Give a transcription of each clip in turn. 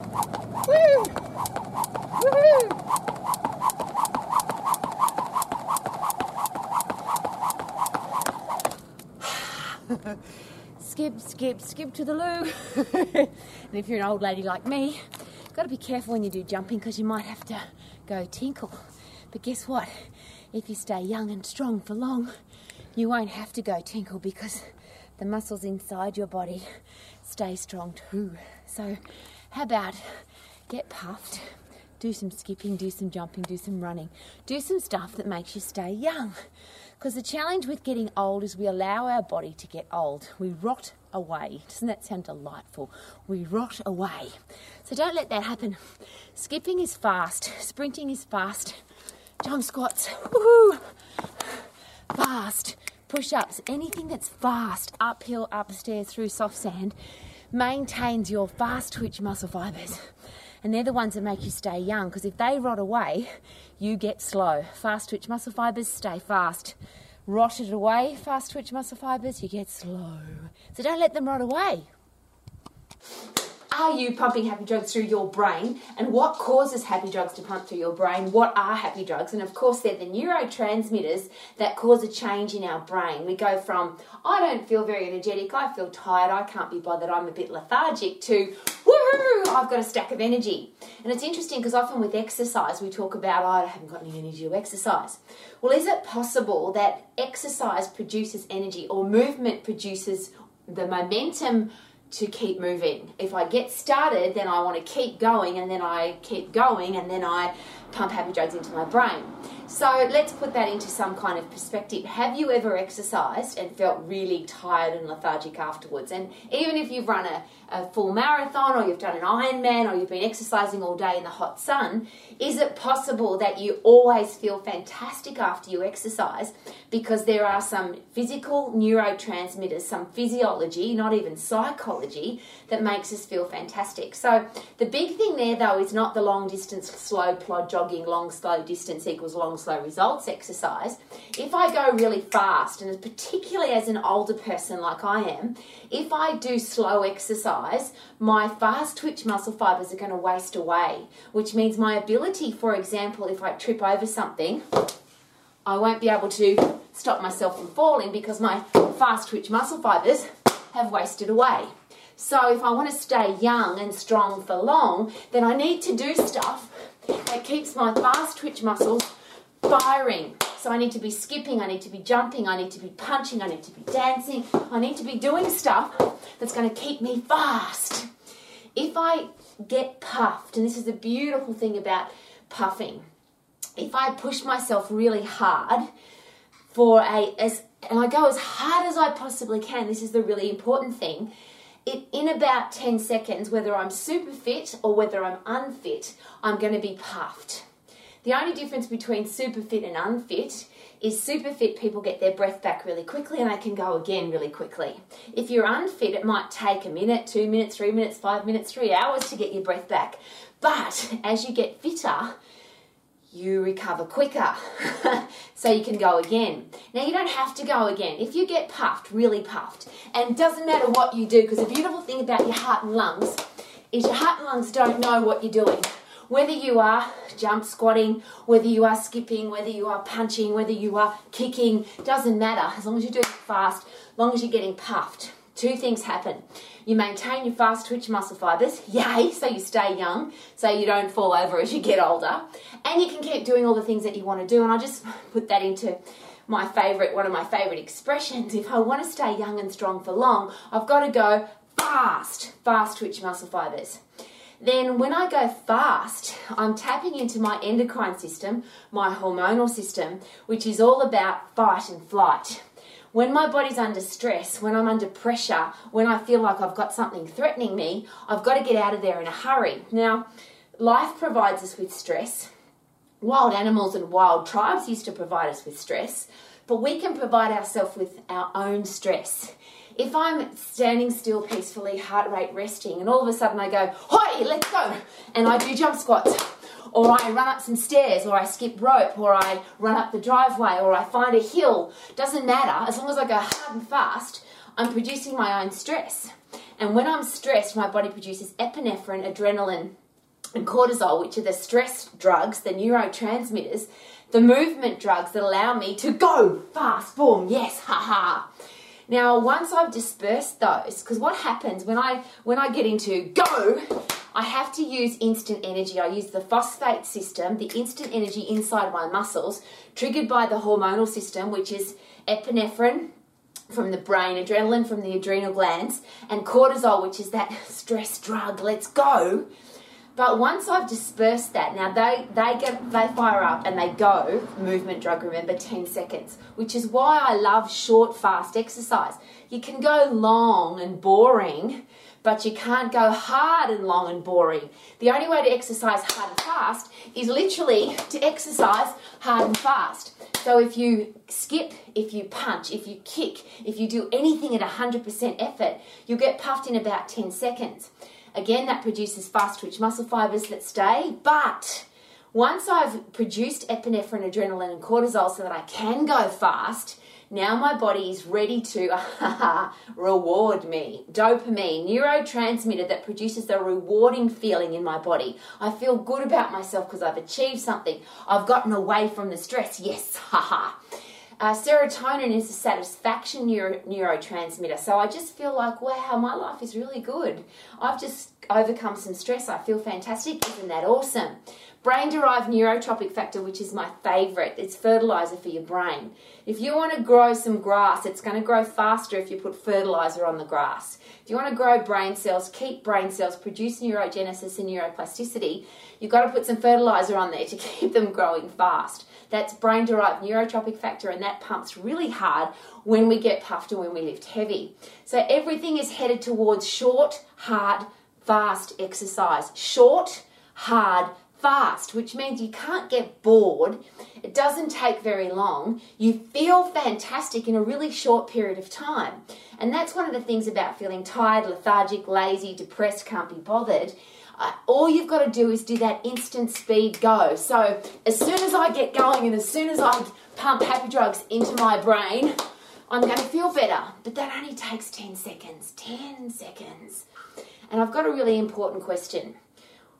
Woo! Skip, skip, skip to the loo. and if you're an old lady like me, got to be careful when you do jumping because you might have to go tinkle. But guess what? If you stay young and strong for long, you won't have to go tinkle because the muscles inside your body stay strong too. So, how about get puffed, do some skipping, do some jumping, do some running, do some stuff that makes you stay young. Because the challenge with getting old is we allow our body to get old. We rot away. Doesn't that sound delightful? We rot away. So don't let that happen. Skipping is fast, sprinting is fast, jump squats, woohoo, fast, push ups, anything that's fast, uphill, upstairs, through soft sand, maintains your fast twitch muscle fibers. And they're the ones that make you stay young because if they rot away, you get slow. Fast twitch muscle fibers stay fast. Rotted away, fast twitch muscle fibers, you get slow. So don't let them rot away. Are you pumping happy drugs through your brain? And what causes happy drugs to pump through your brain? What are happy drugs? And of course, they're the neurotransmitters that cause a change in our brain. We go from, I don't feel very energetic, I feel tired, I can't be bothered, I'm a bit lethargic, to, woohoo, I've got a stack of energy. And it's interesting because often with exercise, we talk about, oh, I haven't got any energy to exercise. Well, is it possible that exercise produces energy or movement produces the momentum? To keep moving. If I get started, then I want to keep going, and then I keep going, and then I pump happy drugs into my brain. So let's put that into some kind of perspective. Have you ever exercised and felt really tired and lethargic afterwards? And even if you've run a, a full marathon or you've done an Ironman or you've been exercising all day in the hot sun, is it possible that you always feel fantastic after you exercise because there are some physical neurotransmitters, some physiology, not even psychology, that makes us feel fantastic? So the big thing there though is not the long distance slow plod jogging, long slow distance equals long slow results exercise. If I go really fast, and particularly as an older person like I am, if I do slow exercise, my fast twitch muscle fibers are going to waste away, which means my ability, for example, if I trip over something, I won't be able to stop myself from falling because my fast twitch muscle fibers have wasted away. So if I want to stay young and strong for long, then I need to do stuff that keeps my fast twitch muscles firing. So I need to be skipping, I need to be jumping, I need to be punching, I need to be dancing, I need to be doing stuff that's going to keep me fast. If I get puffed, and this is the beautiful thing about puffing, if I push myself really hard for a as and I go as hard as I possibly can, this is the really important thing. It, in about 10 seconds, whether I'm super fit or whether I'm unfit, I'm going to be puffed. The only difference between super fit and unfit is super fit people get their breath back really quickly and they can go again really quickly. If you're unfit, it might take a minute, two minutes, three minutes, five minutes, three hours to get your breath back. But as you get fitter, you recover quicker. so you can go again. Now you don't have to go again. If you get puffed, really puffed, and doesn't matter what you do, because the beautiful thing about your heart and lungs is your heart and lungs don't know what you're doing. Whether you are jump squatting, whether you are skipping, whether you are punching, whether you are kicking, doesn't matter. As long as you do it fast, as long as you're getting puffed. Two things happen. You maintain your fast twitch muscle fibers, yay, so you stay young, so you don't fall over as you get older, and you can keep doing all the things that you want to do. And I just put that into my favorite, one of my favorite expressions. If I want to stay young and strong for long, I've got to go fast, fast twitch muscle fibers. Then, when I go fast, I'm tapping into my endocrine system, my hormonal system, which is all about fight and flight. When my body's under stress, when I'm under pressure, when I feel like I've got something threatening me, I've got to get out of there in a hurry. Now, life provides us with stress. Wild animals and wild tribes used to provide us with stress, but we can provide ourselves with our own stress if I'm standing still peacefully, heart rate resting, and all of a sudden I go, Hoi, let's go, and I do jump squats, or I run up some stairs, or I skip rope, or I run up the driveway, or I find a hill, doesn't matter, as long as I go hard and fast, I'm producing my own stress. And when I'm stressed, my body produces epinephrine, adrenaline, and cortisol, which are the stress drugs, the neurotransmitters, the movement drugs that allow me to go fast, boom, yes, haha. Now, once I've dispersed those, because what happens when I when I get into go, I have to use instant energy. I use the phosphate system, the instant energy inside my muscles, triggered by the hormonal system, which is epinephrine from the brain, adrenaline from the adrenal glands, and cortisol, which is that stress drug. Let's go. But once I've dispersed that, now they, they get they fire up and they go, movement drug, remember, 10 seconds, which is why I love short, fast exercise. You can go long and boring, but you can't go hard and long and boring. The only way to exercise hard and fast is literally to exercise hard and fast. So if you skip, if you punch, if you kick, if you do anything at 100% effort, you'll get puffed in about 10 seconds. Again, that produces fast twitch muscle fibers that stay, but once I've produced epinephrine, adrenaline, and cortisol so that I can go fast, now my body is ready to reward me. Dopamine, neurotransmitter that produces the rewarding feeling in my body. I feel good about myself because I've achieved something. I've gotten away from the stress. Yes, haha. Uh, serotonin is a satisfaction neuro- neurotransmitter. So I just feel like, wow, my life is really good. I've just overcome some stress. I feel fantastic. Isn't that awesome? Brain derived neurotrophic factor, which is my favorite, it's fertilizer for your brain. If you want to grow some grass, it's going to grow faster if you put fertilizer on the grass. If you want to grow brain cells, keep brain cells, produce neurogenesis and neuroplasticity, you've got to put some fertilizer on there to keep them growing fast. That's brain derived neurotrophic factor, and that pumps really hard when we get puffed and when we lift heavy. So everything is headed towards short, hard, fast exercise. Short, hard, fast, which means you can't get bored. It doesn't take very long. You feel fantastic in a really short period of time. And that's one of the things about feeling tired, lethargic, lazy, depressed, can't be bothered uh, all you've got to do is do that instant speed go. So as soon as I get going and as soon as I pump happy drugs into my brain, I'm going to feel better. But that only takes 10 seconds. 10 seconds. And I've got a really important question.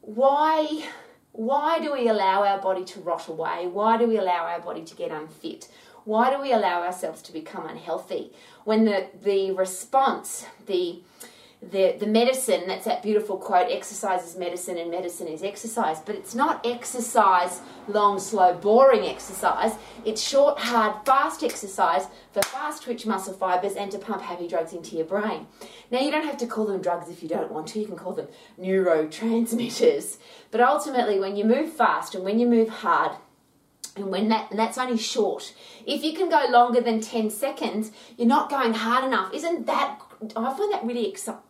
Why why do we allow our body to rot away? Why do we allow our body to get unfit? Why do we allow ourselves to become unhealthy? When the the response, the the, the medicine, that's that beautiful quote exercise is medicine and medicine is exercise. But it's not exercise, long, slow, boring exercise. It's short, hard, fast exercise for fast twitch muscle fibers and to pump happy drugs into your brain. Now, you don't have to call them drugs if you don't want to, you can call them neurotransmitters. But ultimately, when you move fast and when you move hard, and when that and that's only short. If you can go longer than 10 seconds, you're not going hard enough. Isn't that I find that really exciting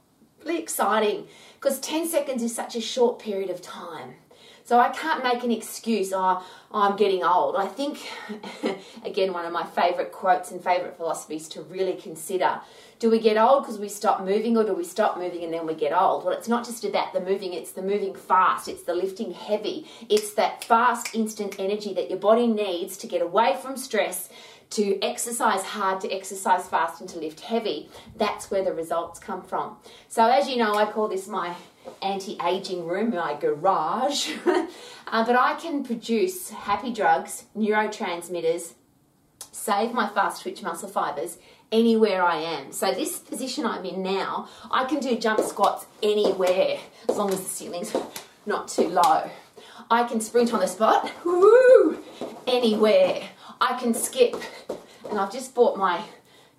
really exciting because 10 seconds is such a short period of time. So I can't make an excuse, oh, I'm getting old. I think, again, one of my favourite quotes and favourite philosophies to really consider do we get old because we stop moving or do we stop moving and then we get old? Well, it's not just about the moving, it's the moving fast, it's the lifting heavy, it's that fast, instant energy that your body needs to get away from stress to exercise hard, to exercise fast, and to lift heavy. That's where the results come from. So, as you know, I call this my anti aging room, my garage. uh, but I can produce happy drugs, neurotransmitters, save my fast twitch muscle fibers anywhere I am. So, this position I'm in now, I can do jump squats anywhere as long as the ceiling's not too low. I can sprint on the spot, woo, anywhere. I can skip. And I've just bought my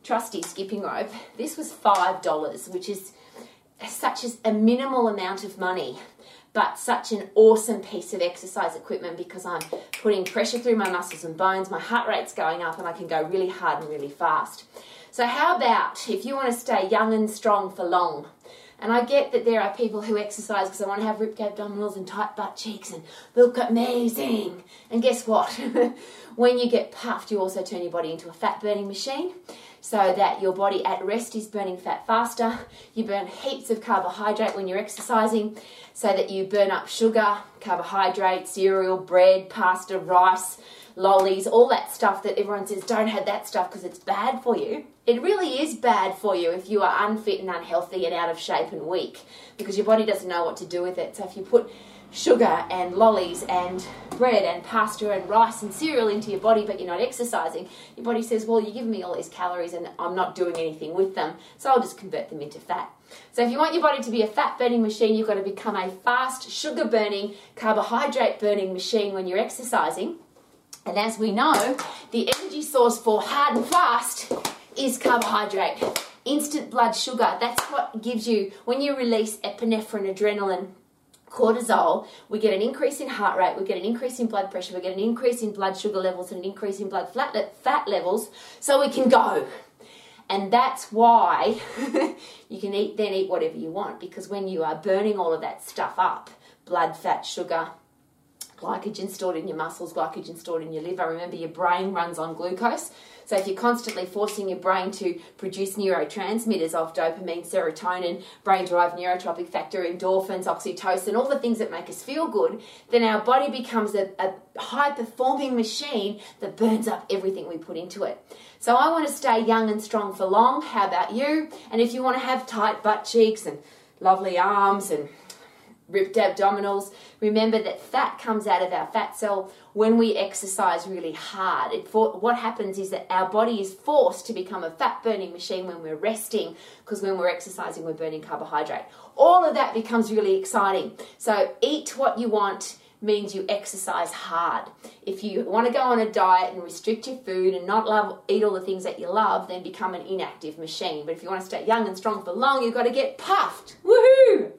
trusty skipping rope. This was $5, which is such as a minimal amount of money, but such an awesome piece of exercise equipment because I'm putting pressure through my muscles and bones, my heart rate's going up, and I can go really hard and really fast. So, how about if you want to stay young and strong for long? And I get that there are people who exercise because they want to have ripped abdominals and tight butt cheeks and look amazing. And guess what? when you get puffed, you also turn your body into a fat burning machine so that your body at rest is burning fat faster. You burn heaps of carbohydrate when you're exercising so that you burn up sugar, carbohydrate, cereal, bread, pasta, rice, lollies, all that stuff that everyone says don't have that stuff because it's bad for you. It really is bad for you if you are unfit and unhealthy and out of shape and weak because your body doesn't know what to do with it. So if you put sugar and lollies and bread and pasta and rice and cereal into your body but you're not exercising, your body says, Well, you're giving me all these calories and I'm not doing anything with them, so I'll just convert them into fat. So, if you want your body to be a fat burning machine, you've got to become a fast, sugar burning, carbohydrate burning machine when you're exercising. And as we know, the energy source for hard and fast is carbohydrate. Instant blood sugar, that's what gives you, when you release epinephrine, adrenaline, cortisol, we get an increase in heart rate, we get an increase in blood pressure, we get an increase in blood sugar levels and an increase in blood fat levels, so we can go. And that's why you can eat then eat whatever you want because when you are burning all of that stuff up, blood, fat, sugar, glycogen stored in your muscles, glycogen stored in your liver. Remember, your brain runs on glucose. So if you're constantly forcing your brain to produce neurotransmitters of dopamine, serotonin, brain-derived neurotrophic factor, endorphins, oxytocin, all the things that make us feel good, then our body becomes a, a high-performing machine that burns up everything we put into it. So I want to stay young and strong for long. How about you? And if you want to have tight butt cheeks and lovely arms and ripped abdominals. Remember that fat comes out of our fat cell when we exercise really hard. It for, what happens is that our body is forced to become a fat burning machine when we're resting because when we're exercising, we're burning carbohydrate. All of that becomes really exciting. So eat what you want means you exercise hard. If you want to go on a diet and restrict your food and not love eat all the things that you love, then become an inactive machine. But if you want to stay young and strong for long, you've got to get puffed. Woohoo!